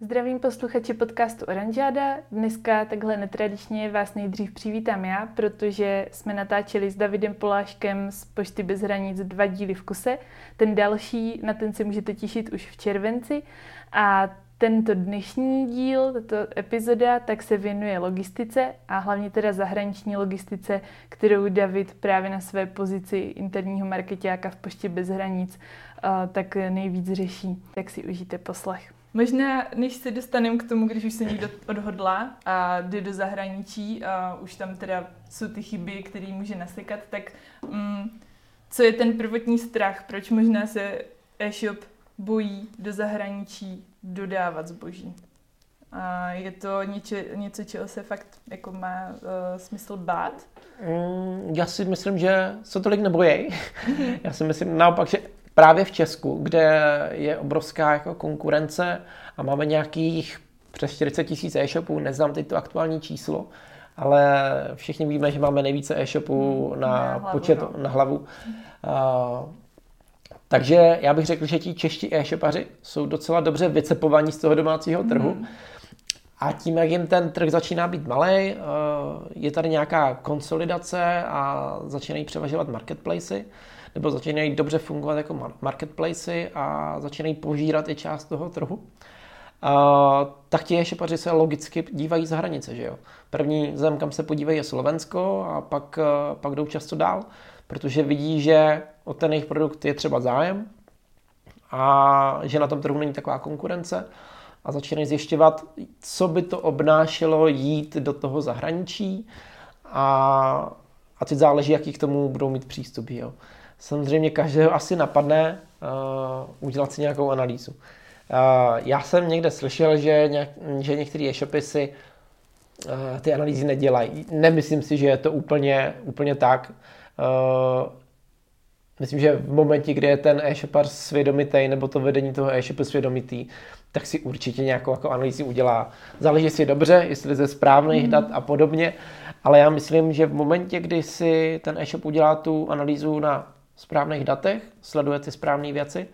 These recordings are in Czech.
Zdravím posluchači podcastu Oranžáda. Dneska takhle netradičně vás nejdřív přivítám já, protože jsme natáčeli s Davidem Poláškem z Pošty bez hranic dva díly v kuse. Ten další, na ten se můžete těšit už v červenci. A tento dnešní díl, tato epizoda, tak se věnuje logistice a hlavně teda zahraniční logistice, kterou David právě na své pozici interního marketáka v Poště bez hranic tak nejvíc řeší. Tak si užijte poslech. Možná, než se dostaneme k tomu, když už se někdo odhodlá a jde do zahraničí a už tam teda jsou ty chyby, které může nasekat, tak mm, co je ten prvotní strach? Proč možná se e-shop bojí do zahraničí dodávat zboží? A je to něco, něco čeho se fakt jako má uh, smysl bát? Mm, já si myslím, že se tolik nebojí. já si myslím naopak, že právě v Česku, kde je obrovská jako konkurence a máme nějakých přes 40 tisíc e-shopů, neznám teď to aktuální číslo, ale všichni víme, že máme nejvíce e-shopů hmm, na, na hlavu, počet no. na hlavu. Uh, takže já bych řekl, že ti čeští e-shopaři jsou docela dobře vycepovaní z toho domácího trhu. Hmm. A tím, jak jim ten trh začíná být malý, je tady nějaká konsolidace a začínají převažovat marketplacy, nebo začínají dobře fungovat jako marketplacy a začínají požírat i část toho trhu, a, tak ti e-shopaři se logicky dívají za hranice. Že jo? První zem, kam se podívají, je Slovensko a pak, pak jdou často dál, protože vidí, že o ten jejich produkt je třeba zájem a že na tom trhu není taková konkurence a začínají zjišťovat, co by to obnášelo jít do toho zahraničí a, a teď záleží, jaký k tomu budou mít přístup. Jo. Samozřejmě každého asi napadne uh, udělat si nějakou analýzu. Uh, já jsem někde slyšel, že, nějak, že některé e-shopy si uh, ty analýzy nedělají. Nemyslím si, že je to úplně, úplně tak. Uh, myslím, že v momentě, kdy je ten e-shopar svědomitý nebo to vedení toho e-shopu svědomitý, tak si určitě nějakou jako analýzu udělá. Záleží si dobře, jestli ze správných mm. dat a podobně, ale já myslím, že v momentě, kdy si ten e-shop udělá tu analýzu na správných datech, sleduje ty správné věci,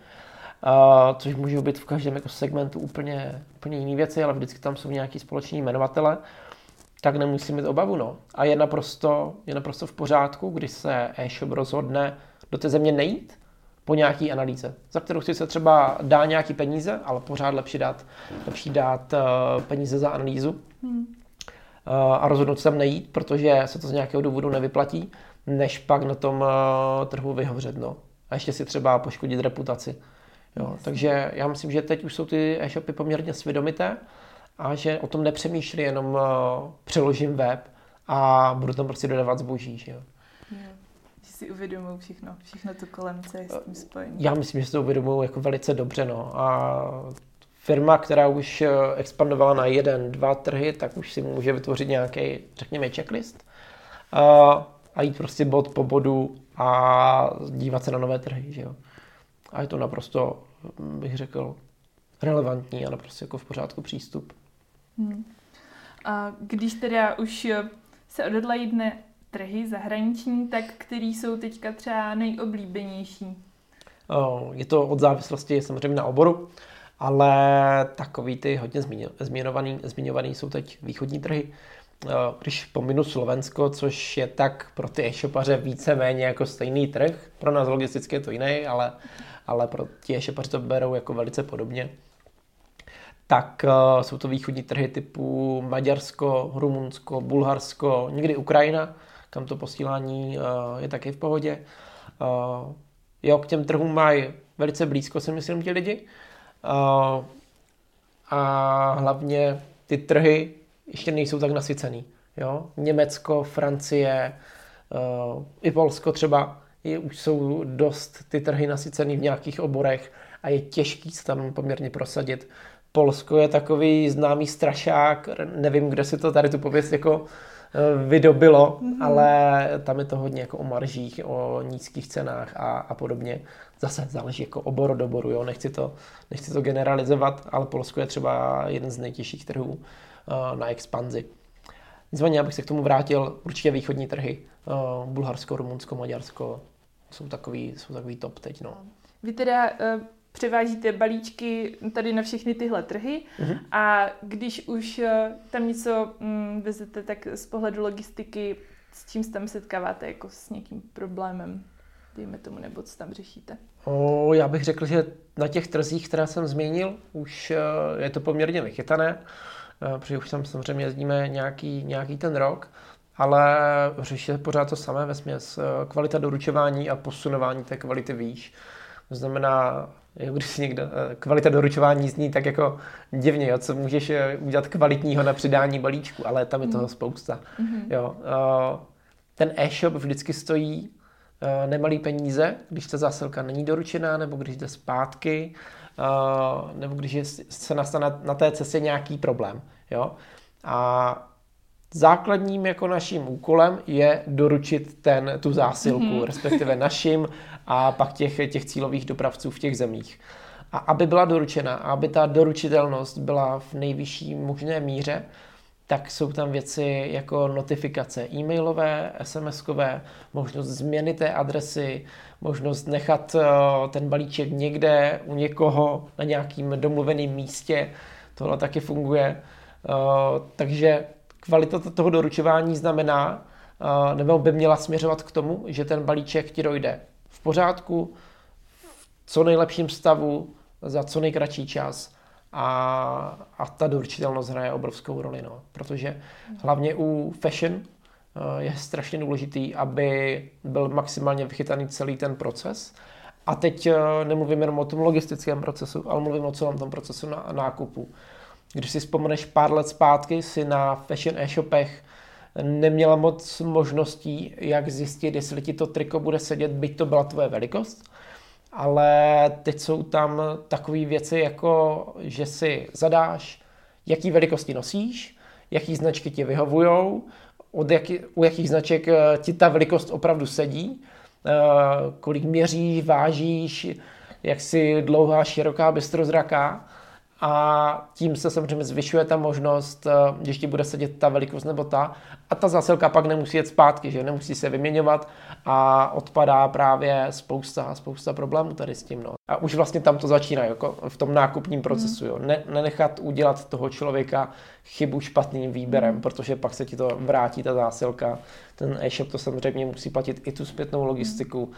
uh, což může být v každém jako segmentu úplně, úplně jiné věci, ale vždycky tam jsou nějaký společní jmenovatele, tak nemusí mít obavu. No. A je naprosto, je naprosto v pořádku, když se e-shop rozhodne do té země nejít po nějaký analýze, za kterou si se třeba dá nějaký peníze, ale pořád lepší dát, lepší dát uh, peníze za analýzu hmm. uh, a rozhodnout se tam nejít, protože se to z nějakého důvodu nevyplatí, než pak na tom uh, trhu vyhořet. No. A ještě si třeba poškodit reputaci. Jo. Yes. Takže já myslím, že teď už jsou ty e-shopy poměrně svědomité a že o tom nepřemýšlí jenom uh, přeložím web a budu tam prostě dodávat zboží. Že jo. Yeah. Že si uvědomují všechno, všechno to kolem, co je s tím spojené. Já myslím, že si to uvědomují jako velice dobře. No. A firma, která už expandovala na jeden, dva trhy, tak už si může vytvořit nějaký, řekněme, checklist. Uh, a jít prostě bod po bodu a dívat se na nové trhy. Že jo? A je to naprosto, bych řekl, relevantní a naprosto jako v pořádku přístup. Hmm. A když teda už se odhodlají na trhy zahraniční, tak který jsou teďka třeba nejoblíbenější? Je to od závislosti samozřejmě na oboru, ale takový ty hodně zmiňovaný, zmiňovaný jsou teď východní trhy. Eh, když pominu Slovensko, což je tak pro ty e-shopaře víceméně jako stejný trh, pro nás logisticky je to jiný, ale, ale pro ty e-shopaře to berou jako velice podobně, tak uh, jsou to východní trhy typu Maďarsko, Rumunsko, Bulharsko, někdy Ukrajina, kam to posílání uh, je taky v pohodě. Jo, k těm trhům mají velice blízko, si myslím, ti lidi. A hlavně ty trhy ještě nejsou tak nasycený. Jo? Německo, Francie, uh, i Polsko třeba je, už jsou dost ty trhy nasycený v nějakých oborech a je těžký se tam poměrně prosadit. Polsko je takový známý strašák, nevím, kde si to tady tu pověst jako eh, vydobilo, mm-hmm. ale tam je to hodně jako o maržích, o nízkých cenách a, a podobně. Zase záleží jako obor od oboru, jo? Nechci, to, nechci to generalizovat, ale Polsko je třeba jeden z nejtěžších trhů na expanzi. Nicméně, abych se k tomu vrátil, určitě východní trhy, eh, Bulharsko, Rumunsko, Maďarsko, jsou takový, jsou takový top teď. No. Vy teda uh, převážíte balíčky tady na všechny tyhle trhy mm-hmm. a když už eh, tam něco mm, vezete, tak z pohledu logistiky s čím se tam setkáváte, jako s nějakým problémem, dejme tomu, nebo co tam řešíte? O, já bych řekl, že na těch trzích, které jsem zmínil, už eh, je to poměrně vychytané, eh, protože už tam samozřejmě jezdíme nějaký, nějaký ten rok, ale řeší se pořád to samé ve směs kvalita doručování a posunování té kvality výš. To znamená, když si někdo, eh, kvalita doručování zní tak jako divně, jo, co můžeš eh, udělat kvalitního na přidání balíčku, ale tam je toho mhm. spousta. Mm-hmm. Jo, eh, ten e-shop vždycky stojí nemalý peníze, když ta zásilka není doručená, nebo když jde zpátky, nebo když se nastane na té cestě nějaký problém. Jo? A základním jako naším úkolem je doručit ten, tu zásilku, mm-hmm. respektive našim a pak těch, těch cílových dopravců v těch zemích. A aby byla doručena, aby ta doručitelnost byla v nejvyšší možné míře, tak jsou tam věci jako notifikace e-mailové, SMS-kové, možnost změny té adresy, možnost nechat eh, ten balíček někde u někoho na nějakým domluveném místě. Tohle taky funguje. Eh, takže kvalita toho doručování znamená, eh, nebo by měla směřovat k tomu, že ten balíček ti dojde v pořádku, v co nejlepším stavu, za co nejkratší čas a, a ta doručitelnost hraje obrovskou roli, no. protože hlavně u fashion eh, je strašně důležitý, aby byl maximálně vychytaný celý ten proces. A teď eh, nemluvím jenom o tom logistickém procesu, ale mluvím o celém tom procesu na nákupu. Když si vzpomeneš pár let zpátky, si na fashion e-shopech neměla moc možností, jak zjistit, jestli ti to triko bude sedět, byť to byla tvoje velikost. Ale teď jsou tam takové věci, jako že si zadáš, jaký velikosti nosíš, jaký značky ti vyhovujou, jaký, u jakých značek eh, ti ta velikost opravdu sedí, eh, kolik měříš, vážíš, jak si dlouhá, široká, bystrozraká a tím se samozřejmě zvyšuje ta možnost, že eh, ti bude sedět ta velikost nebo ta a ta zásilka pak nemusí jet zpátky, že nemusí se vyměňovat a odpadá právě spousta, spousta problémů tady s tím. No. A už vlastně tam to začíná, jako v tom nákupním procesu. Jo. Ne, nenechat udělat toho člověka chybu špatným výběrem, mm. protože pak se ti to vrátí ta zásilka. Ten e-shop to samozřejmě musí platit i tu zpětnou logistiku. Mm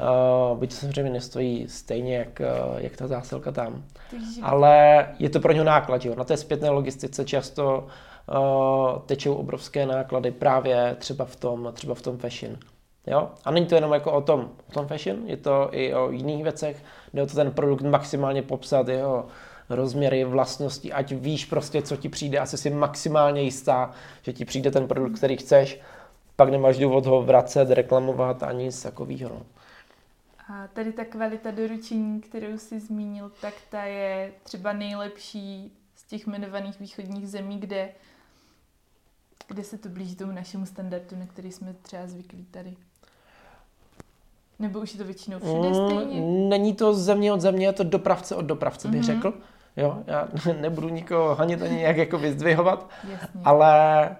Uh, byť to samozřejmě nestojí stejně, jak, uh, jak ta zásilka tam. Ale je to pro něho náklad. Jo. Na té zpětné logistice často uh, tečou obrovské náklady právě třeba v tom, třeba v tom fashion. Jo? A není to jenom jako o tom, o tom fashion, je to i o jiných věcech, jde o to ten produkt maximálně popsat, jeho rozměry, vlastnosti, ať víš prostě, co ti přijde, asi si maximálně jistá, že ti přijde ten produkt, který chceš, pak nemáš důvod ho vracet, reklamovat ani nic takového. No. A tady ta kvalita doručení, kterou jsi zmínil, tak ta je třeba nejlepší z těch jmenovaných východních zemí, kde, kde se to blíží tomu našemu standardu, na který jsme třeba zvyklí tady. Nebo už je to většinou všude mm, stejně? Není to země od země, je to dopravce od dopravce, bych mm-hmm. řekl. Jo, já nebudu nikoho hanit ani nějak jako vyzdvihovat, Jasně. ale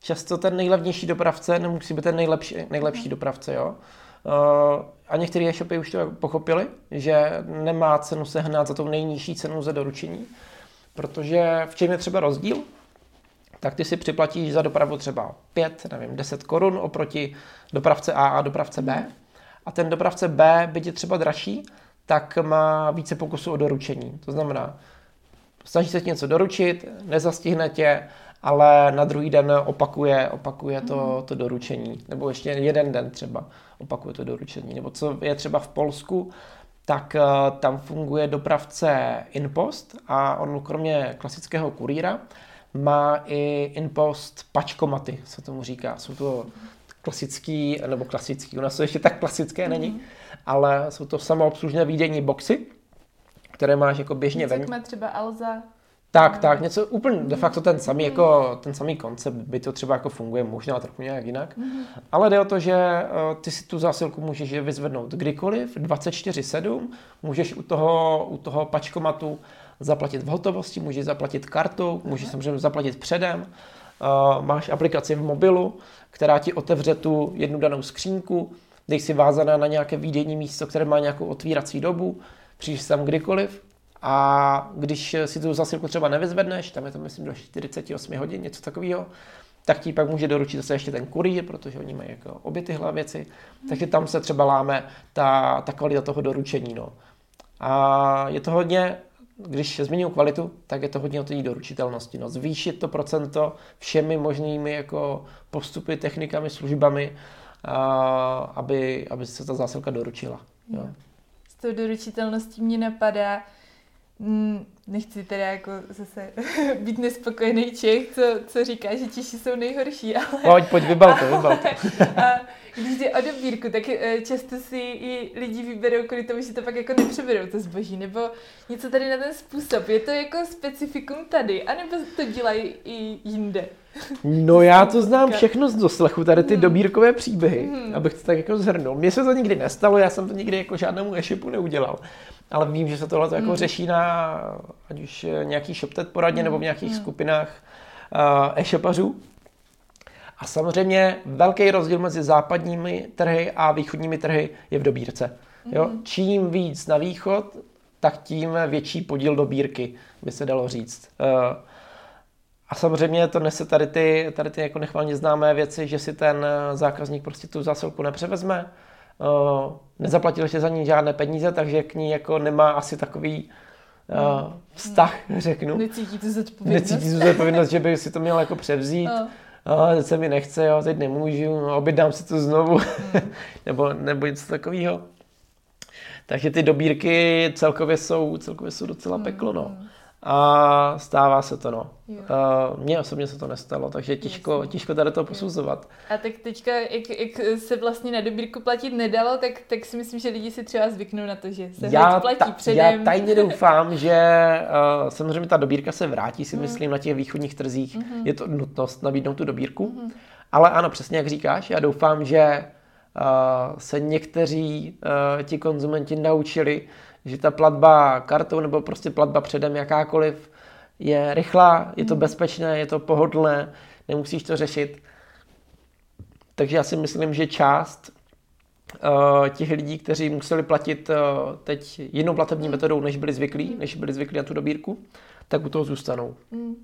často ten nejlevnější dopravce nemusí být ten nejlepší, nejlepší mm-hmm. dopravce, jo. Uh, a některé e-shopy už to pochopili, že nemá cenu se hnát za tou nejnižší cenu za doručení, protože v čem je třeba rozdíl? Tak ty si připlatíš za dopravu třeba 5, nevím, 10 korun oproti dopravce A a dopravce B. A ten dopravce B, byť je třeba dražší, tak má více pokusů o doručení. To znamená, snaží se ti něco doručit, nezastihne tě, ale na druhý den opakuje, opakuje to, to doručení. Nebo ještě jeden den třeba opakuje to doručení. Nebo co je třeba v Polsku, tak uh, tam funguje dopravce Inpost a on kromě klasického kurýra má i Inpost pačkomaty, se tomu říká. Jsou to klasický, nebo klasický, u nás to ještě tak klasické není, mm. ale jsou to samoobslužné výdění boxy, které máš jako běžně ven. třeba Alza tak, tak, něco úplně de facto ten samý, jako, ten samý koncept, by to třeba jako funguje možná trochu nějak jinak, mm-hmm. ale jde o to, že uh, ty si tu zásilku můžeš vyzvednout kdykoliv, 24-7, můžeš u toho, u toho pačkomatu zaplatit v hotovosti, můžeš zaplatit kartou, můžeš samozřejmě zaplatit předem, uh, máš aplikaci v mobilu, která ti otevře tu jednu danou skřínku, dej si vázaná na nějaké výdění místo, které má nějakou otvírací dobu, přijdeš tam kdykoliv a když si tu zasilku třeba nevyzvedneš, tam je to myslím do 48 hodin, něco takového, tak ti pak může doručit zase ještě ten kurýr, protože oni mají jako obě tyhle věci. Takže tam se třeba láme ta, ta kvalita toho doručení. No. A je to hodně, když zmiňuji kvalitu, tak je to hodně o té doručitelnosti. No. Zvýšit to procento všemi možnými jako postupy, technikami, službami, a, aby, aby se ta zásilka doručila. Jo. S tou doručitelností mě napadá, Mm, nechci teda jako zase být nespokojený Čech, co, co říká, že Češi jsou nejhorší, ale... Pojď, pojď, vybal to, vybal to. a když jde o dobírku, tak eh, často si i lidi vyberou kvůli tomu, že to pak jako nepřeberou to zboží, nebo něco tady na ten způsob. Je to jako specifikum tady, anebo to dělají i jinde? No já to znám všechno z doslechu, tady ty hmm. dobírkové příběhy, hmm. abych to tak jako zhrnul. Mně se to nikdy nestalo, já jsem to nikdy jako žádnému e-shopu neudělal ale vím, že se tohle jako mm. řeší na ať už nějaký ShopTet poradně mm. nebo v nějakých mm. skupinách uh, e-shopařů. A samozřejmě velký rozdíl mezi západními trhy a východními trhy je v dobírce. Jo? Mm. Čím víc na východ, tak tím větší podíl dobírky, by se dalo říct. Uh, a samozřejmě to nese tady ty, tady ty jako nechvalně známé věci, že si ten zákazník prostě tu zásilku nepřevezme, nezaplatil ještě za ní žádné peníze, takže k ní jako nemá asi takový uh, vztah, řeknu. Necítí tu zodpovědnost. Necítí tu zodpovědnost, že by si to měl jako převzít. No. A teď se mi nechce, jo, teď nemůžu, no, objednám si to znovu, mm. nebo, nebo něco takového. Takže ty dobírky celkově jsou, celkově jsou docela peklo, no. Mm a stává se to, no. Mně osobně se to nestalo, takže těžko, těžko tady to posuzovat. A tak teďka, jak, jak se vlastně na dobírku platit nedalo, tak, tak si myslím, že lidi si třeba zvyknou na to, že se já platí ta, předem. Já tajně doufám, že uh, samozřejmě ta dobírka se vrátí, si mm. myslím, na těch východních trzích. Mm-hmm. Je to nutnost nabídnout tu dobírku. Mm-hmm. Ale ano, přesně jak říkáš, já doufám, že uh, se někteří uh, ti konzumenti naučili, že ta platba kartou nebo prostě platba předem jakákoliv je rychlá, je to hmm. bezpečné, je to pohodlné, nemusíš to řešit. Takže já si myslím, že část uh, těch lidí, kteří museli platit uh, teď jinou platební metodou, než byli zvyklí, hmm. než byli zvyklí na tu dobírku, tak u toho zůstanou. Hmm.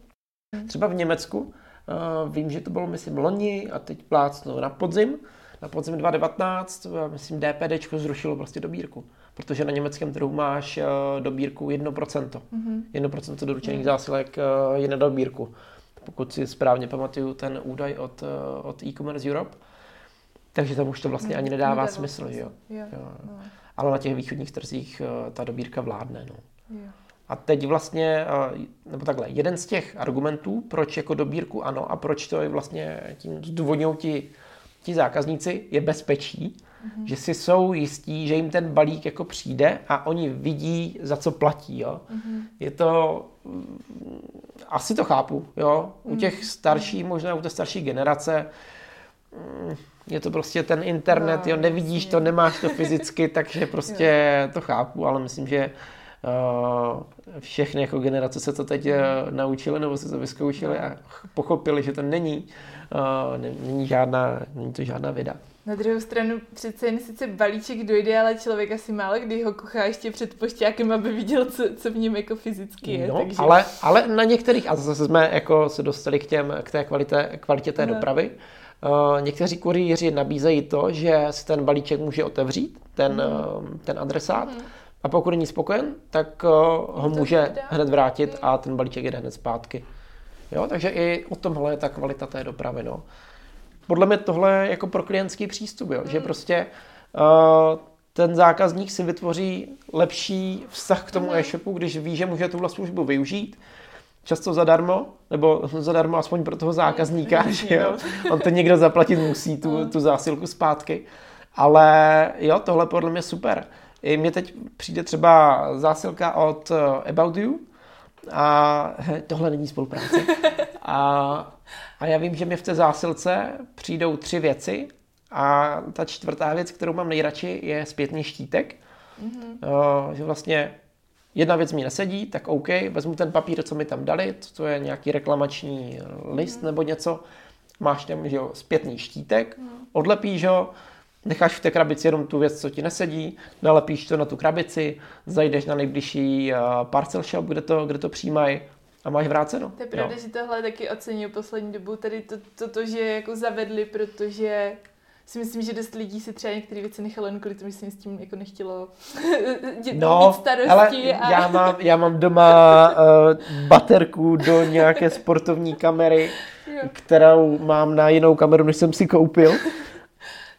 Třeba v Německu, uh, vím, že to bylo, myslím, loni a teď plácnou na podzim, na podzim 2019, myslím, DPD zrušilo prostě dobírku protože na německém trhu máš uh, dobírku 1%. Mm-hmm. 1% doručených mm-hmm. zásilek uh, je na dobírku. Pokud si správně pamatuju ten údaj od, od e-commerce Europe, takže tam už to vlastně mm, ani nedává nedává smysl. smysl. Jo. Jo. Jo. No. Ale na těch východních trzích ta dobírka vládne. No. Jo. A teď vlastně, nebo takhle, jeden z těch argumentů, proč jako dobírku ano a proč to je vlastně tím zdůvodňují ti, ti zákazníci, je bezpečí mm-hmm. že si jsou jistí, že jim ten balík jako přijde a oni vidí, za co platí. Jo? Mm-hmm. Je to, mm, asi to chápu, jo? u těch mhm. starších, možná u té starší generace, mm, je to prostě ten internet, no, jo, nevidíš to, nemáš to fyzicky, takže prostě to chápu, ale myslím, že uh, všechny jako generace se to teď uh, naučili nebo se to vyzkoušeli a pochopili, že to není, není, žádná, není to žádná věda. Na druhou stranu přece jen sice balíček dojde, ale člověk asi málo kdy ho kochá ještě před pošťákem, aby viděl, co, co v něm jako fyzicky je. No, takže... ale, ale na některých, a zase jsme jako se dostali k, těm, k té kvalitě, kvalitě té no. dopravy, Uh, někteří kurýři nabízejí to, že si ten balíček může otevřít, ten, mm. uh, ten adresát, mm. a pokud není spokojen, tak uh, ho to může dá. hned vrátit mm. a ten balíček jde hned zpátky. Jo, takže i o tomhle je ta kvalita té dopravy. No podle mě tohle je jako pro klientský přístup, jo? Mm. že prostě uh, ten zákazník si vytvoří lepší vztah k tomu mm. e-shopu, když ví, že může tuhle službu využít, často zadarmo, nebo zadarmo aspoň pro toho zákazníka, mm. že jo? on to někdo zaplatit musí, tu, tu zásilku zpátky. Ale jo, tohle podle mě super. I mně teď přijde třeba zásilka od eh, About You a tohle není spolupráce. A a já vím, že mi v té zásilce přijdou tři věci a ta čtvrtá věc, kterou mám nejradši, je zpětný štítek. Mm-hmm. Uh, že vlastně jedna věc mi nesedí, tak OK, vezmu ten papír, co mi tam dali, to je nějaký reklamační list mm-hmm. nebo něco, máš tam že jo, zpětný štítek, mm. odlepíš ho, necháš v té krabici jenom tu věc, co ti nesedí, nalepíš to na tu krabici, zajdeš na nejbližší uh, parcel shop, kde to, kde to přijímají a máš vráceno. To je pravda, jo. že tohle taky oceňuji poslední dobu, tady to, to, to, že jako zavedli, protože si myslím, že dost lidí si třeba některé věci nechalo jen kvůli tomu, že se s tím jako nechtělo no, starosti. Ale a... já, mám, já mám doma uh, baterku do nějaké sportovní kamery, jo. kterou mám na jinou kameru, než jsem si koupil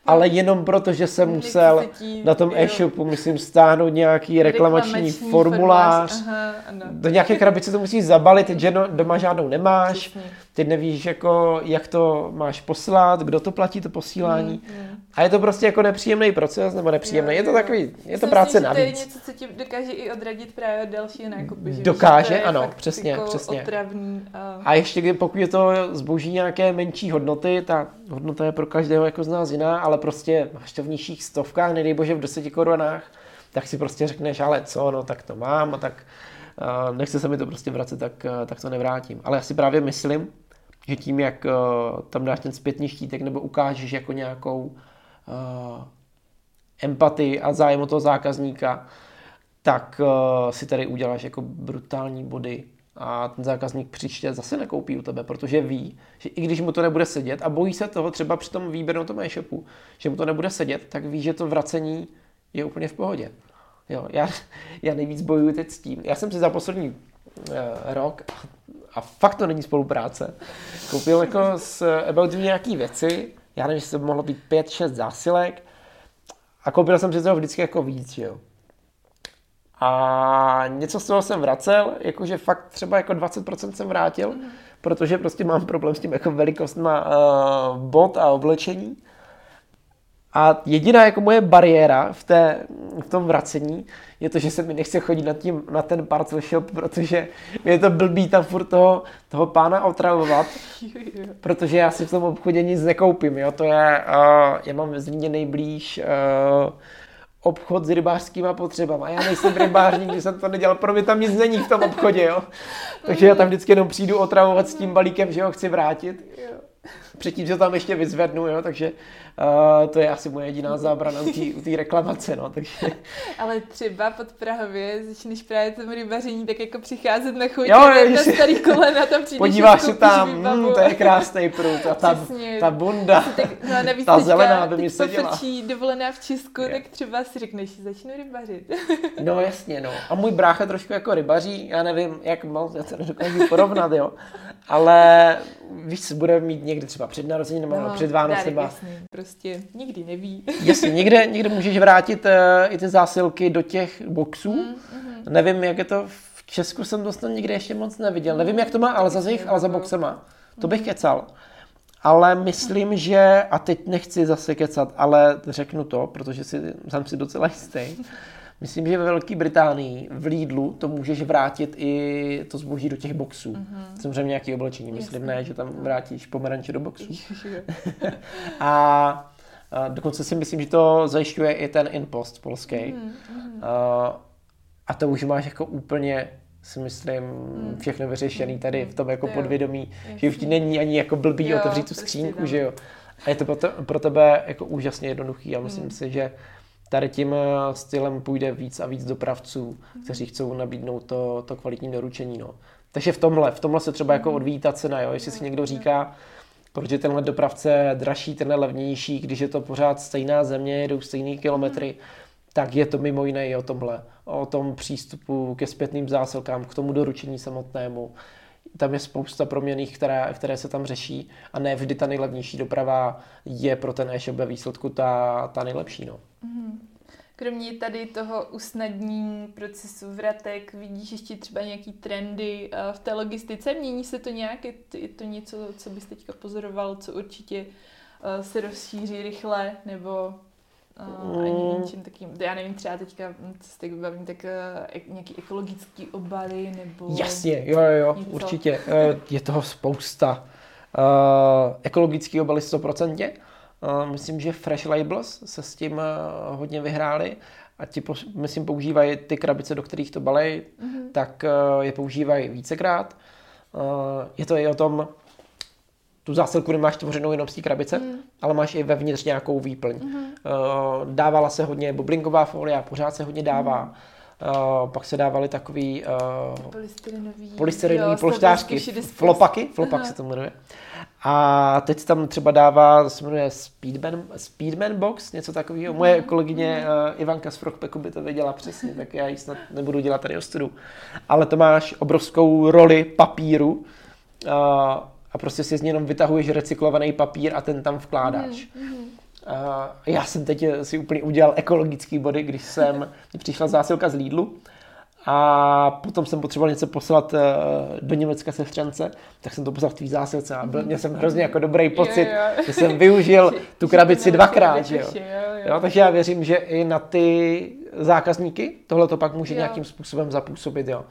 ale jenom proto, že jsem musel na tom e-shopu, myslím, stáhnout nějaký reklamační, reklamační formulář. Aha, Do nějaké krabice to musíš zabalit, že no, doma žádnou nemáš. Přesně. Ty nevíš, jako, jak to máš poslat, kdo to platí, to posílání. Mm, mm. A je to prostě jako nepříjemný proces, nebo nepříjemný. Jo, je to takový, je to práce navíc. To je něco, co ti dokáže i odradit právě od dalšího nákupu. Dokáže, ano, přesně, jako přesně. Otravný a... a ještě pokud je to zboží nějaké menší hodnoty, ta hodnota je pro každého jako z nás jiná, ale prostě máš to v nižších stovkách, nedej bože v deseti korunách, tak si prostě řekneš, ale co, no tak to mám a tak nechce se mi to prostě vracet, tak, uh, tak to nevrátím. Ale já si právě myslím, že tím, jak uh, tam dáš ten zpětný štítek nebo ukážeš jako nějakou uh, empatii a zájem o toho zákazníka, tak uh, si tady uděláš jako brutální body a ten zákazník příště zase nekoupí u tebe, protože ví, že i když mu to nebude sedět a bojí se toho třeba při tom výběru na tom e-shopu, že mu to nebude sedět, tak ví, že to vracení je úplně v pohodě. Jo, já, já nejvíc bojuju teď s tím. Já jsem si za poslední rok, a fakt to není spolupráce, koupil jako s About Me nějaký věci, já nevím, jestli to mohlo být 5-6 zásilek a koupil jsem si toho vždycky jako víc, jo. A něco z toho jsem vracel, jakože fakt třeba jako 20% jsem vrátil, mm. protože prostě mám problém s tím jako velikostma uh, bot a oblečení. A jediná jako moje bariéra v, té, v tom vracení je to, že se mi nechce chodit na, tím, na ten parcel shop, protože mě je to blbý tam furt toho, toho pána otravovat, protože já si v tom obchodě nic nekoupím. Jo? To je, uh, já mám ve Zlíně nejblíž uh, obchod s rybářskýma potřebama. Já nejsem rybář, nikdy jsem to nedělal, pro mě tam nic není v tom obchodě, jo. Takže já tam vždycky jenom přijdu otravovat s tím balíkem, že ho chci vrátit. Předtím se tam ještě vyzvednu, jo, takže Uh, to je asi moje jediná zábrana u té reklamace, no, takže... Ale třeba pod Prahově začneš právě tomu rybaření tak jako přicházet na chuť jo, na starý kolena, tam přijdeš Podíváš se tam, mm, to je krásný prut a ta, ta bunda, tak, no a navíc ta teďka, zelená by mi seděla. dovolená v Česku, je. tak třeba si řekneš, začnu rybařit. no jasně, no. A můj brácha trošku jako rybaří, já nevím, jak moc, já to nedokážu porovnat, jo. Ale víš, bude mít někdy třeba před narozením nebo no, před Vánoce prostě nikdy neví. Jasně, někde, někde můžeš vrátit uh, i ty zásilky do těch boxů. Mm, mm. Nevím, jak je to v Česku jsem to snad nikdy ještě moc neviděl. Nevím, jak to má, ale za jich, ale za boxema. To bych kecal. Ale myslím, že, a teď nechci zase kecat, ale řeknu to, protože si, jsem si docela jistý, Myslím, že ve Velké Británii v Lidlu to můžeš vrátit i to zboží do těch boxů. Mm-hmm. Samozřejmě nějaké oblečení, myslím, Jasně. ne, že tam vrátíš pomeranče do boxů. a, a dokonce si myslím, že to zajišťuje i ten inpost polský. Mm-hmm. A, a to už máš jako úplně si myslím, mm. všechno vyřešený tady v tom jako jo, podvědomí, jasný. že už ti není ani jako blbý jo, otevřít tu skřínku, že jo. A je to pro, to, pro tebe jako úžasně jednoduchý a myslím mm. si, že tady tím eh, stylem půjde víc a víc dopravců, kteří chcou nabídnout to, to kvalitní doručení. No. Takže v tomhle, v tomhle se třeba jako odvíjí ta cena, jo? jestli si někdo říká, proč je tenhle dopravce dražší, tenhle levnější, když je to pořád stejná země, jedou stejné kilometry, tak je to mimo jiné i o tomhle, o tom přístupu ke zpětným zásilkám, k tomu doručení samotnému. Tam je spousta proměných, které, které se tam řeší a ne vždy ta nejlevnější doprava je pro ten e-shop ve výsledku ta, ta nejlepší. No. Mm-hmm. Kromě tady toho usnadnění procesu vratek, vidíš ještě třeba nějaký trendy eh, v té logistice? Mění se to nějak? Je to něco, co bys teďka pozoroval, co určitě eh, se rozšíří rychle, nebo uh, ani mm. něčím takým, já nevím, třeba teďka, co se teď bavím, tak uh, nějaký ekologický obaly, nebo... Jasně, jo, jo, jo, něco. určitě. Je toho spousta. Uh, ekologický obaly 100%. Myslím, že Fresh Labels se s tím eh, hodně vyhráli a ti, myslím, používají ty krabice, do kterých to balej, mm-hmm. tak eh, je používají vícekrát. Eh, je to i o tom, tu zásilku nemáš tvořenou jenom z té krabice, mm. ale máš i vevnitř nějakou výplň. Mm. Uh, dávala se hodně bublinková folie, pořád se hodně dává. Mm. Uh, pak se dávaly takový uh, polystyrenový, polystyrenový polštářky, flopaky, flopak Aha. se to jmenuje. A teď tam třeba dává, se jmenuje Speedman, Speedman Box, něco takového. Moje mhm. kolegyně uh, Ivanka z Frogpeku by to věděla přesně, tak já ji snad nebudu dělat tady o studu. Ale to máš obrovskou roli papíru uh, a prostě si z něj jenom vytahuješ recyklovaný papír a ten tam vkládáš. Mm, mm. Uh, já jsem teď si úplně udělal ekologický body, když jsem přišla zásilka z Lidlu a potom jsem potřeboval něco poslat uh, do Německa sestřence, tak jsem to poslal v tvý zásilce a byl, měl jsem hrozně jako dobrý pocit, jo, jo. že jsem využil tu krabici dvakrát. Jo. Jo, jo. Jo, takže já věřím, že i na ty zákazníky tohle to pak může jo. nějakým způsobem zapůsobit. Jo.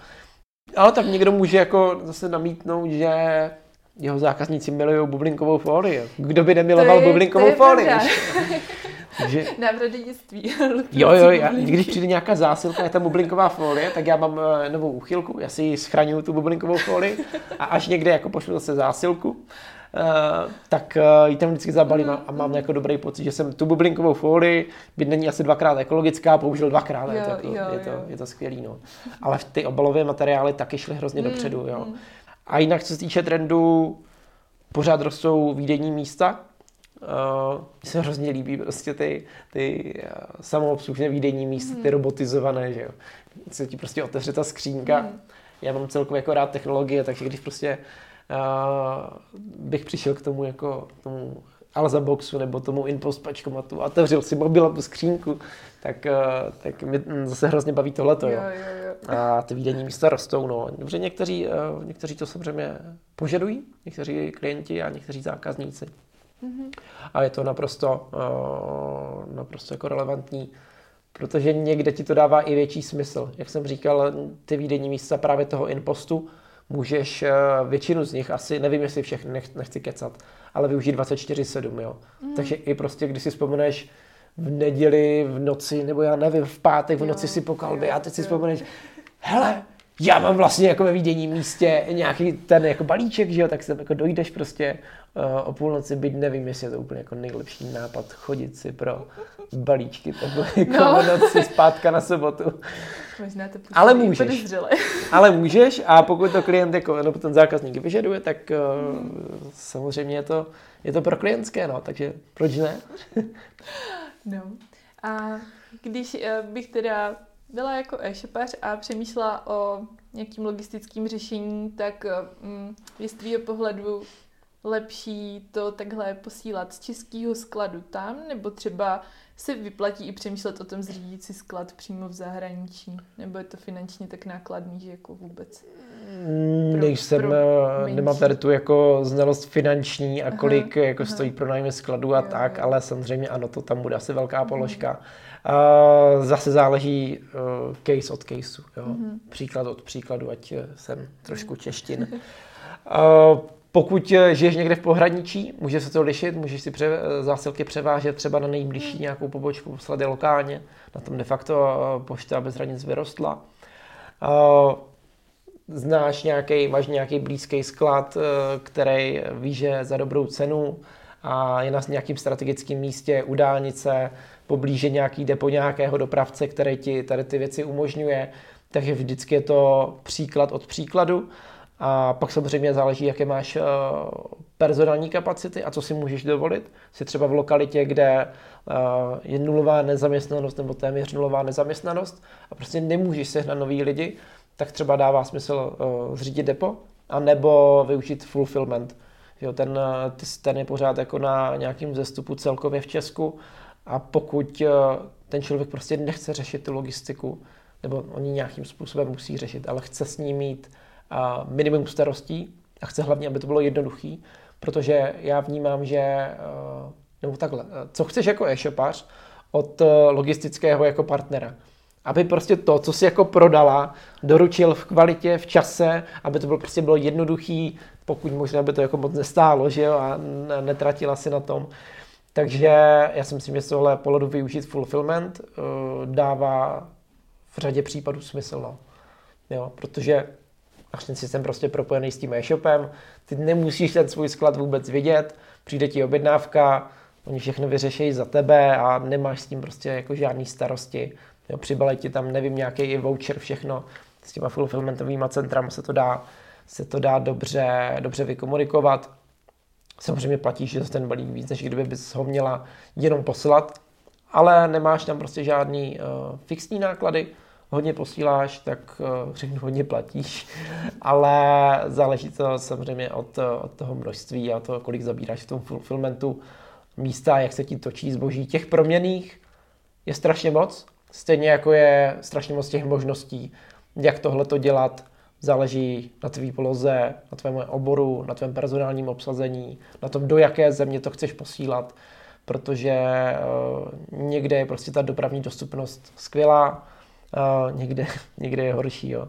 Ale tak někdo může jako zase namítnout, že jeho zákazníci milují bublinkovou folii. Kdo by nemiloval je, bublinkovou folii? Takže... Dětství. jo, jo, já, když přijde nějaká zásilka, je tam bublinková folie, tak já mám uh, novou úchylku, já si ji schraňuju, tu bublinkovou folii, a až někde jako pošlu zase zásilku, uh, tak uh, ji tam vždycky zabalím a, a mám jako dobrý pocit, že jsem tu bublinkovou folii, byť není asi dvakrát ekologická, použil dvakrát, jo, je, to, jako, jo, je, to, je to skvělý. No. Ale ty obalové materiály taky šly hrozně mm, dopředu. Jo. Mm. A jinak, co se týče trendu, pořád rostou výdejní místa. Uh, mně se hrozně líbí prostě ty, ty uh, samoobslužné výdejní místa, ty hmm. robotizované, že jo. Se ti prostě otevře ta skřínka. Mm. Já mám celkově jako rád technologie, takže když prostě uh, bych přišel k tomu jako tomu Alza Boxu nebo tomu Inpost pačkomatu a otevřel si mobil tu skřínku, tak, eh, tak mi zase hrozně baví tohleto. Jo, jo, jo. A ty výdenní místa rostou. No. Dobře, někteří, eh, někteří to samozřejmě požadují, někteří klienti a někteří zákazníci. Mm-hmm. A je to naprosto, eh, naprosto jako relevantní, protože někde ti to dává i větší smysl. Jak jsem říkal, ty výdenní místa právě toho Inpostu, můžeš většinu z nich, asi nevím, jestli všechny, nechci kecat, ale využít 24-7, jo. Mm. Takže i prostě, když si vzpomeneš v neděli, v noci, nebo já nevím, v pátek, v noci jo, si po kalbě a teď si vzpomeneš, hele, já mám vlastně jako ve vidění místě nějaký ten jako balíček, že jo, tak se jako dojdeš prostě uh, o půlnoci, byť nevím, jestli je to úplně jako nejlepší nápad chodit si pro balíčky takhle jako no. noci zpátka na sobotu. Možná to ale můžeš. ale můžeš a pokud to klient jako, nebo ten zákazník vyžaduje, tak uh, hmm. samozřejmě je to, je to pro klientské, no, takže proč ne? no. A když uh, bych teda byla jako e-shopař a přemýšlela o nějakým logistickým řešení, tak um, je z tvýho pohledu lepší to takhle posílat z českého skladu tam, nebo třeba se vyplatí i přemýšlet o tom zřídit si sklad přímo v zahraničí? Nebo je to finančně tak nákladný, že jako vůbec? Mm, pro, Nejsem, pro eh, nemám tady tu jako znalost finanční a kolik aha, jako aha. stojí pro nájmy skladu a jo, tak, jo. ale samozřejmě ano, to tam bude asi velká mhm. položka. Uh, zase záleží uh, case od caseu, jo? Mm-hmm. příklad od příkladu, ať jsem trošku češtin. Uh, Pokud eh, žiješ někde v pohraničí, může se to lišit, můžeš si pře- eh, zásilky převážet třeba na nejbližší nějakou pobočku, poslat je lokálně, na tom de facto eh, pošta bez hranic vyrostla. Znáš nějaký, máš nějaký blízký sklad, který víš, že za dobrou cenu a je na nějakým strategickém místě u dálnice, poblíže nějaký depo nějakého dopravce, který ti tady ty věci umožňuje, takže vždycky je to příklad od příkladu. A pak samozřejmě záleží, jaké máš eh, personální kapacity a co si můžeš dovolit. Jsi třeba v lokalitě, kde eh, je nulová nezaměstnanost nebo téměř nulová nezaměstnanost a prostě nemůžeš sehnat nový lidi, tak třeba dává smysl eh, zřídit depo a nebo využít fulfillment. Jo, ten, ten je pořád jako na nějakým zestupu celkově v Česku a pokud ten člověk prostě nechce řešit tu logistiku, nebo oni nějakým způsobem musí řešit, ale chce s ní mít minimum starostí a chce hlavně, aby to bylo jednoduchý, protože já vnímám, že, eh, nebo takhle, eh, co chceš jako e-shopař od eh, logistického jako partnera? Aby prostě to, co si jako prodala, doručil v kvalitě, v čase, aby to bylo prostě bylo jednoduchý, pokud možná by to jako moc nestálo, že jo, a netratila si na tom. Takže já si myslím, že tohle pohledu využít fulfillment dává v řadě případů smysl, no. Jo, protože Máš ten systém prostě propojený s tím e-shopem, ty nemusíš ten svůj sklad vůbec vidět, přijde ti objednávka, oni všechno vyřeší za tebe a nemáš s tím prostě jako žádný starosti. Jo, přibalej ti tam, nevím, nějaký i voucher, všechno. S těma fulfillmentovými centrama se to dá, se to dá dobře, dobře vykomunikovat. Samozřejmě platíš za ten balík víc, než kdyby bys ho měla jenom poslat, ale nemáš tam prostě žádný uh, fixní náklady, hodně posíláš, tak uh, řeknu, hodně platíš, ale záleží to samozřejmě od, od toho množství a to, kolik zabíráš v tom fulfillmentu místa, jak se ti točí zboží. Těch proměných je strašně moc, stejně jako je strašně moc těch možností, jak tohle to dělat, záleží na tvý poloze, na tvém oboru, na tvém personálním obsazení, na tom, do jaké země to chceš posílat, protože uh, někde je prostě ta dopravní dostupnost skvělá, uh, někde, někde je horší. Jo.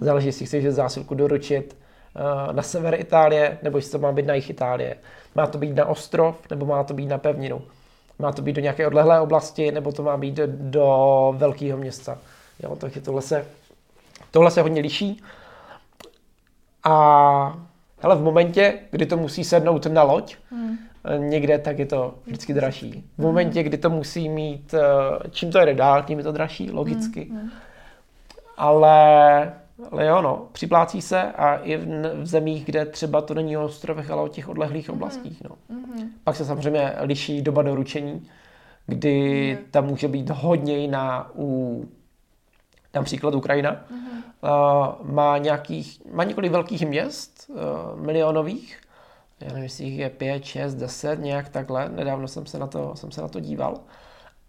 Záleží, jestli chceš zásilku doručit uh, na sever Itálie, nebo jestli to má být na jich Itálie. Má to být na ostrov, nebo má to být na pevninu. Má to být do nějaké odlehlé oblasti, nebo to má být do velkého města. Jo, takže tohle se, tohle se hodně liší. A hele, v momentě, kdy to musí sednout na loď, hmm. někde, tak je to vždycky dražší. V momentě, kdy to musí mít, eh, čím to jde dál, tím je to dražší, logicky. Hmm. Ale, ale jo, no, připlácí se a i v, v zemích, kde třeba to není o ostrovech, ale o těch odlehlých hmm. oblastích. No. Hmm. Pak se samozřejmě liší doba doručení, kdy hmm. tam může být hodně jiná u například Ukrajina, mm-hmm. má, nějakých, má několik velkých měst, uh, milionových, já nevím, jestli jich je 5, 6, 10, nějak takhle, nedávno jsem se na to, jsem se na to díval,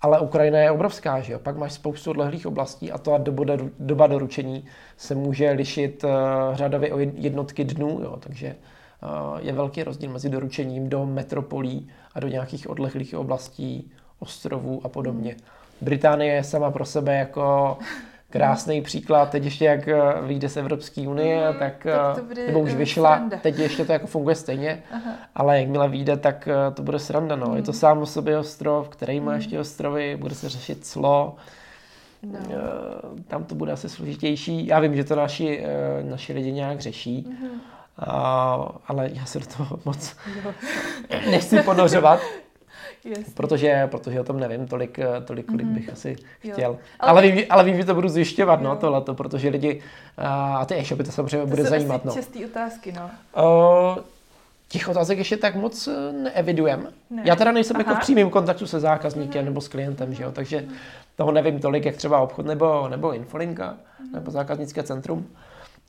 ale Ukrajina je obrovská, že jo? Pak máš spoustu odlehlých oblastí a to a doba, doba doručení se může lišit uh, řadově o jednotky dnů, jo? takže uh, je velký rozdíl mezi doručením do metropolí a do nějakých odlehlých oblastí, ostrovů a podobně. Británie je sama pro sebe jako krásný příklad, teď ještě jak eh, vyjde z Evropské unie, mm, tak, tak to eh, bude nebo už vyšla, sranda. teď ještě to jako funguje stejně, Aha. ale jakmile vyjde, tak eh, to bude sranda, no. Mm. Je to mm. sám o sobě ostrov, který má mm. ještě ostrovy, bude se řešit clo, no. tam to bude asi složitější. Já vím, že to naši, naši lidi nějak řeší, mm. a, ale já se do toho moc nechci ponořovat. Jasně. Protože, protože o tom nevím tolik, tolik kolik mm-hmm. bych asi jo. chtěl. Ale, ale, vím, ale vím, že to budu zjišťovat, no, tohleto, protože lidi, a ty e-shopy to samozřejmě to bude zajímat. To no. častý otázky, no. O, těch otázek ještě tak moc neevidujem. Ne. Já teda nejsem jako Aha. jako v přímém kontaktu se zákazníkem mm. nebo s klientem, že jo, takže toho nevím tolik, jak třeba obchod nebo, nebo infolinka, mm. nebo zákaznické centrum.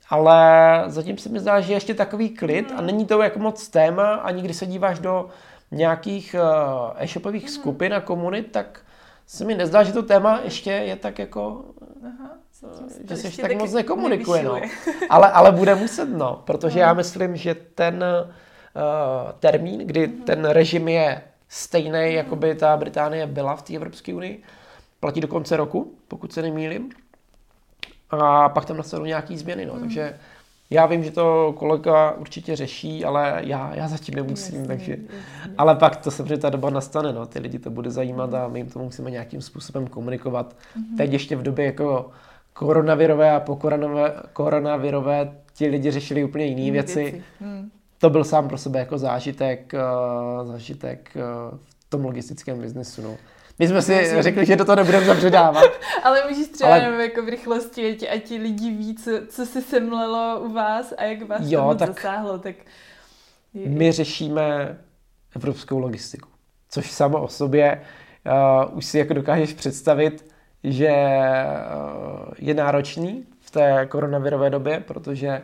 Ale zatím se mi zdá, že je ještě takový klid mm. a není to jako moc téma, ani když se díváš do nějakých uh, e-shopových mm. skupin a komunit, tak se mi nezdá, že to téma ještě je tak jako... Aha, eh, že se ještě tak moc nekomunikuje, no. ale, ale bude muset, no, protože já myslím, že ten uh, termín, kdy mm. ten režim je stejný, mm. jako by ta Británie byla v té Evropské unii, platí do konce roku, pokud se nemýlím. A pak tam nastanou nějaký změny, no, mm. takže já vím, že to kolega určitě řeší, ale já, já zatím nemusím, jasně, takže... Jasně. Ale pak to samozřejmě ta doba nastane, no. Ty lidi to bude zajímat a my jim to musíme nějakým způsobem komunikovat. Mm-hmm. Teď ještě v době jako koronavirové a po koronavirové ti lidi řešili úplně jiné věci. věci. Hmm. To byl sám pro sebe jako zážitek, uh, zážitek uh, v tom logistickém biznesu, no. My jsme si řekli, že do toho nebudeme zapředávat. ale můžeš třeba ale... jenom jako v rychlosti, ať ti lidi ví, co, co se semlelo u vás a jak vás jo, to tak zasáhlo. Tak... My řešíme evropskou logistiku, což samo o sobě uh, už si jako dokážeš představit, že uh, je náročný v té koronavirové době, protože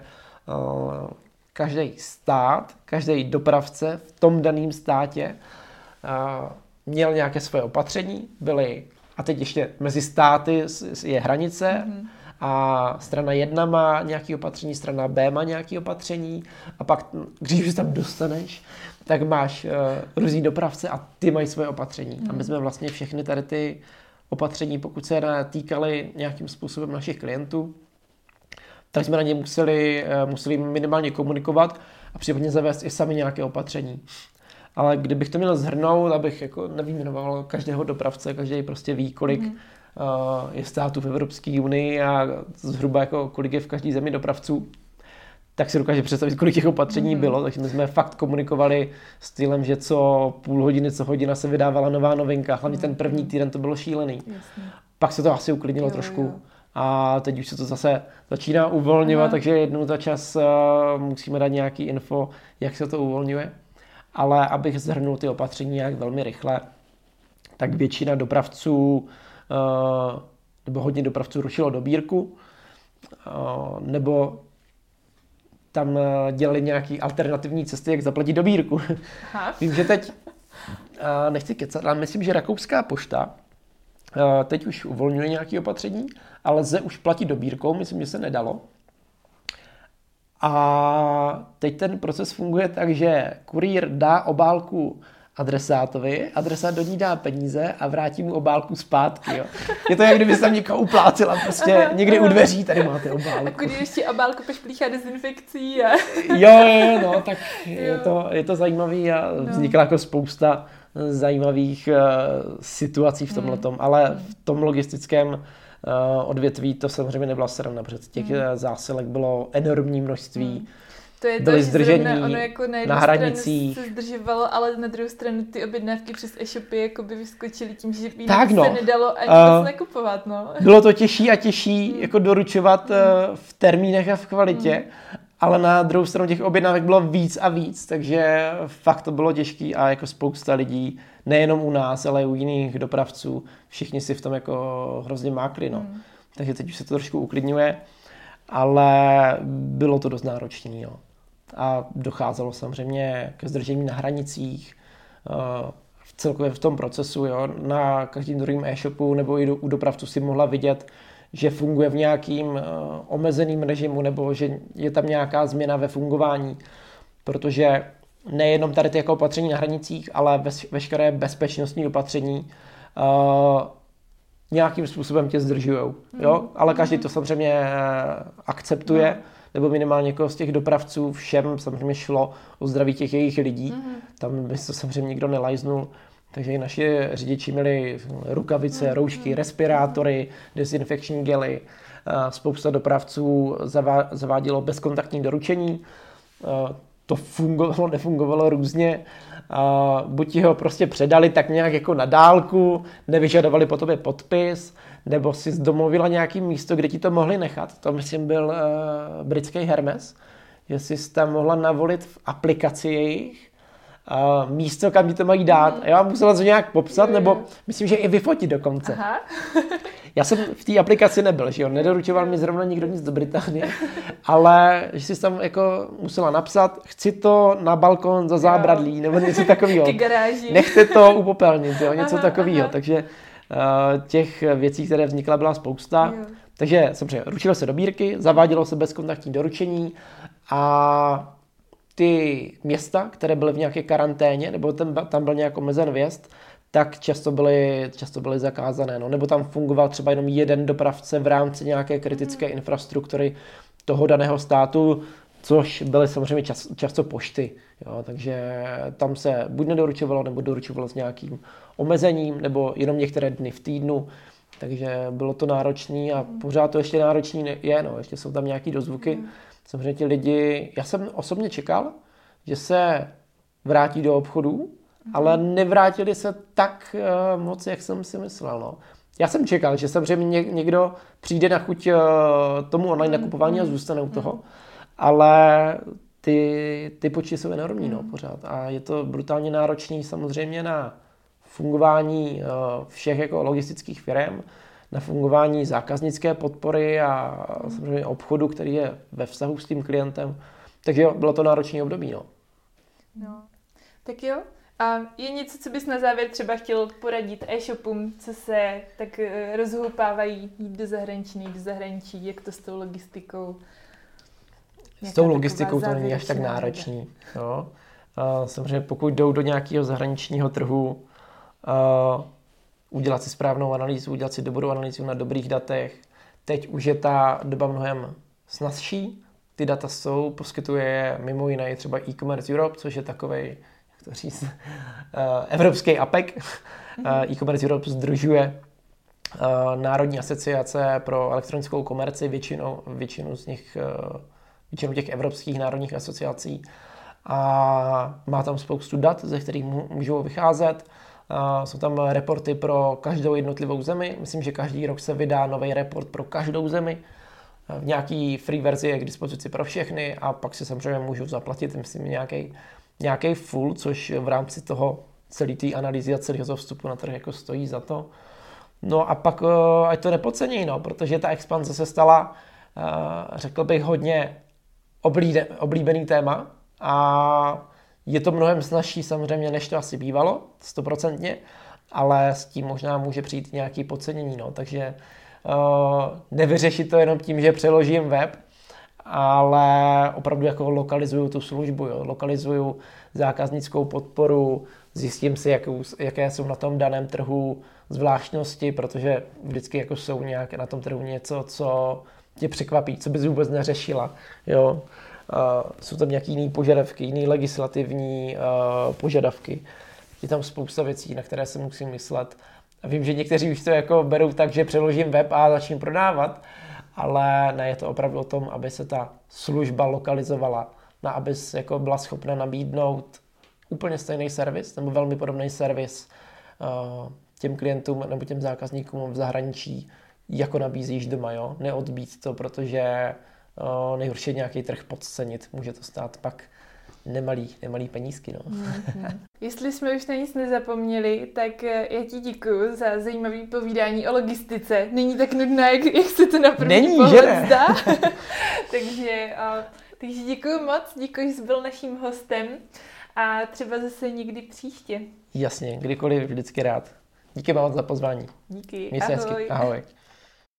uh, každý stát, každý dopravce v tom daném státě uh, měl nějaké svoje opatření, byly, a teď ještě mezi státy je hranice, mm-hmm. a strana jedna má nějaké opatření, strana B má nějaké opatření a pak, když už tam dostaneš, tak máš uh, různý dopravce a ty mají svoje opatření. Mm. A my mhm. jsme vlastně všechny tady ty opatření, pokud se týkaly nějakým způsobem našich klientů, tak jsme na ně museli, uh, museli minimálně komunikovat a případně zavést i sami nějaké opatření. Ale kdybych to měl zhrnout, abych jako nevyjmenoval každého dopravce, každý prostě ví, kolik mm. uh, je států v Evropské unii a zhruba jako kolik je v každé zemi dopravců, tak si dokáže představit, kolik těch opatření mm-hmm. bylo, takže my jsme fakt komunikovali stylem, že co půl hodiny, co hodina se vydávala nová novinka, hlavně ten první týden to bylo šílený. Jasně. Pak se to asi uklidnilo jo, trošku. Jo. A teď už se to zase začíná uvolňovat, Aha. takže jednou za čas uh, musíme dát nějaký info, jak se to uvolňuje. Ale abych zhrnul ty opatření nějak velmi rychle, tak většina dopravců, uh, nebo hodně dopravců rušilo dobírku, uh, nebo tam eh, dělali nějaké alternativní cesty, jak zaplatit dobírku. Aha. Vím, že teď, eh, nechci kecat, ale myslím, že Rakouská pošta eh, teď už uvolňuje nějaké opatření, ale lze už platit dobírkou, myslím, že se nedalo. A teď ten proces funguje tak, že kurýr dá obálku adresátovi, adresát do ní dá peníze a vrátí mu obálku zpátky. Jo. Je to, jak kdyby se tam někoho uplácila prostě aha, někde aha. u dveří, tady máte obálku. A když ještě obálku pošplíchá dezinfekcí. A... jo, jo, no, tak jo. Je, to, je to zajímavý a no. vznikla jako spousta zajímavých uh, situací v tomhle hmm. ale v tom logistickém uh, odvětví to samozřejmě nebyla sranda, protože těch hmm. zásilek bylo enormní množství. Hmm to je byli to, zdržení zrovna ono jako na, na hranicích. se zdržovalo, ale na druhou stranu ty objednávky přes e-shopy jako by vyskočily tím, že by tak no. se nedalo ani uh, moc nakupovat. No. Bylo to těžší a těžší mm. jako doručovat mm. v termínech a v kvalitě, mm. Ale na druhou stranu těch objednávek bylo víc a víc, takže fakt to bylo těžké a jako spousta lidí, nejenom u nás, ale i u jiných dopravců, všichni si v tom jako hrozně mákli. No. Mm. Takže teď už se to trošku uklidňuje, ale bylo to dost náročné. No a docházelo samozřejmě ke zdržení na hranicích, eh, v celkově v tom procesu, jo, na každém druhém e-shopu nebo i u dopravců si mohla vidět, že funguje v nějakým uh, omezeným režimu nebo že je tam nějaká změna ve fungování, protože nejenom tady ty jako opatření na hranicích, ale veškeré bezpečnostní opatření uh, nějakým způsobem tě zdržují. Jo? Ale každý to samozřejmě akceptuje. No nebo minimálně jako z těch dopravců všem samozřejmě šlo o zdraví těch jejich lidí. Mm-hmm. Tam by to samozřejmě nikdo nelajznul. Takže i naši řidiči měli rukavice, roušky, respirátory, dezinfekční gely. Spousta dopravců zavádělo bezkontaktní doručení. To fungovalo, nefungovalo různě. Buď ti ho prostě předali tak nějak jako na dálku, nevyžadovali po tobě podpis, nebo si zdomluvila nějaký místo, kde ti to mohli nechat. To myslím byl uh, britský Hermes, že jsi tam mohla navolit v aplikaci jejich uh, místo, kam ti to mají dát. A já musela to nějak popsat, nebo myslím, že i vyfotit dokonce. Aha. já jsem v té aplikaci nebyl, že jo, nedoručoval mi zrovna nikdo nic do Británie, ale že jsi tam jako musela napsat, chci to na balkon za zábradlí, nebo něco takového. Nechte to upopelnit, jo, něco takového. Takže Eh, těch věcí, které vznikla, byla spousta. Jo. Takže samozřejmě ručilo se dobírky, zavádělo se bezkontaktní doručení a ty města, které byly v nějaké karanténě, nebo tam, tam byl nějak omezen vjezd, tak často byly, často byly zakázané. No. Nebo tam fungoval třeba jenom jeden dopravce v rámci nějaké kritické mm. infrastruktury toho daného státu, což byly samozřejmě čas, často pošty. Jo, takže tam se buď nedoručovalo, nebo doručovalo s nějakým omezením, nebo jenom některé dny v týdnu. Takže bylo to náročné a pořád to ještě náročný je, no, ještě jsou tam nějaké dozvuky. Mm. Samozřejmě ti lidi, já jsem osobně čekal, že se vrátí do obchodů, mm. ale nevrátili se tak uh, moc, jak jsem si myslel. No. Já jsem čekal, že samozřejmě někdo přijde na chuť uh, tomu online mm. nakupování a zůstane u toho, mm. ale ty, ty počty jsou enormní mm. no, pořád a je to brutálně náročný samozřejmě na fungování eh, všech jako logistických firm, na fungování zákaznické podpory a samozřejmě obchodu, který je ve vztahu s tím klientem. Takže jo, bylo to náročné období. No. no. Tak jo. A je něco, co bys na závěr třeba chtěl poradit e-shopům, co se tak eh, rozhoupávají jít do zahraničí, nejít do zahraničí, jak to s tou logistikou? S tou logistikou to není až tak náročný. No. A samozřejmě pokud jdou do nějakého zahraničního trhu, uh, udělat si správnou analýzu, udělat si dobrou analýzu na dobrých datech. Teď už je ta doba mnohem snazší. Ty data jsou, poskytuje je mimo jiné třeba e-commerce Europe, což je takový, jak to říct, uh, evropský APEC. Uh, e-commerce Europe združuje uh, Národní asociace pro elektronickou komerci, většinu, většinu z nich většinou těch evropských národních asociací a má tam spoustu dat, ze kterých můžou vycházet. Jsou tam reporty pro každou jednotlivou zemi. Myslím, že každý rok se vydá nový report pro každou zemi. V nějaký free verzi je k dispozici pro všechny a pak si samozřejmě můžu zaplatit, myslím, nějaký, nějaký full, což v rámci toho celé té analýzy a celého vstupu na trh jako stojí za to. No a pak, eh, ať to nepocení, no, protože ta expanze se stala, eh, řekl bych, hodně oblíbený téma a je to mnohem snažší samozřejmě, než to asi bývalo, stoprocentně, ale s tím možná může přijít nějaký podcenění, no, takže uh, nevyřešit to jenom tím, že přeložím web, ale opravdu jako lokalizuju tu službu, jo. lokalizuju zákaznickou podporu, zjistím si, jakou, jaké jsou na tom daném trhu zvláštnosti, protože vždycky jako jsou nějaké na tom trhu něco, co tě překvapí, co bys vůbec neřešila. Jo. Uh, jsou tam nějaké jiné požadavky, jiné legislativní uh, požadavky. Je tam spousta věcí, na které se musím myslet. A vím, že někteří už to jako berou tak, že přeložím web a začnu prodávat, ale ne, je to opravdu o tom, aby se ta služba lokalizovala, na aby jako byla schopna nabídnout úplně stejný servis nebo velmi podobný servis uh, těm klientům nebo těm zákazníkům v zahraničí, jako nabízíš doma, jo? Neodbít to, protože nejhorší je nějaký trh podcenit, může to stát pak nemalý, nemalý penízky. No. Mm-hmm. Jestli jsme už na nic nezapomněli, tak eh, já ti děkuji za zajímavé povídání o logistice. Není tak nudná, jak, jak se to na první Není, pohled že zdá. takže, uh, takže děkuji moc, děkuji, že jsi byl naším hostem a třeba zase někdy příště. Jasně, kdykoliv, vždycky rád. Díky moc za pozvání. Díky, Měj ahoj. Hezky. Ahoj.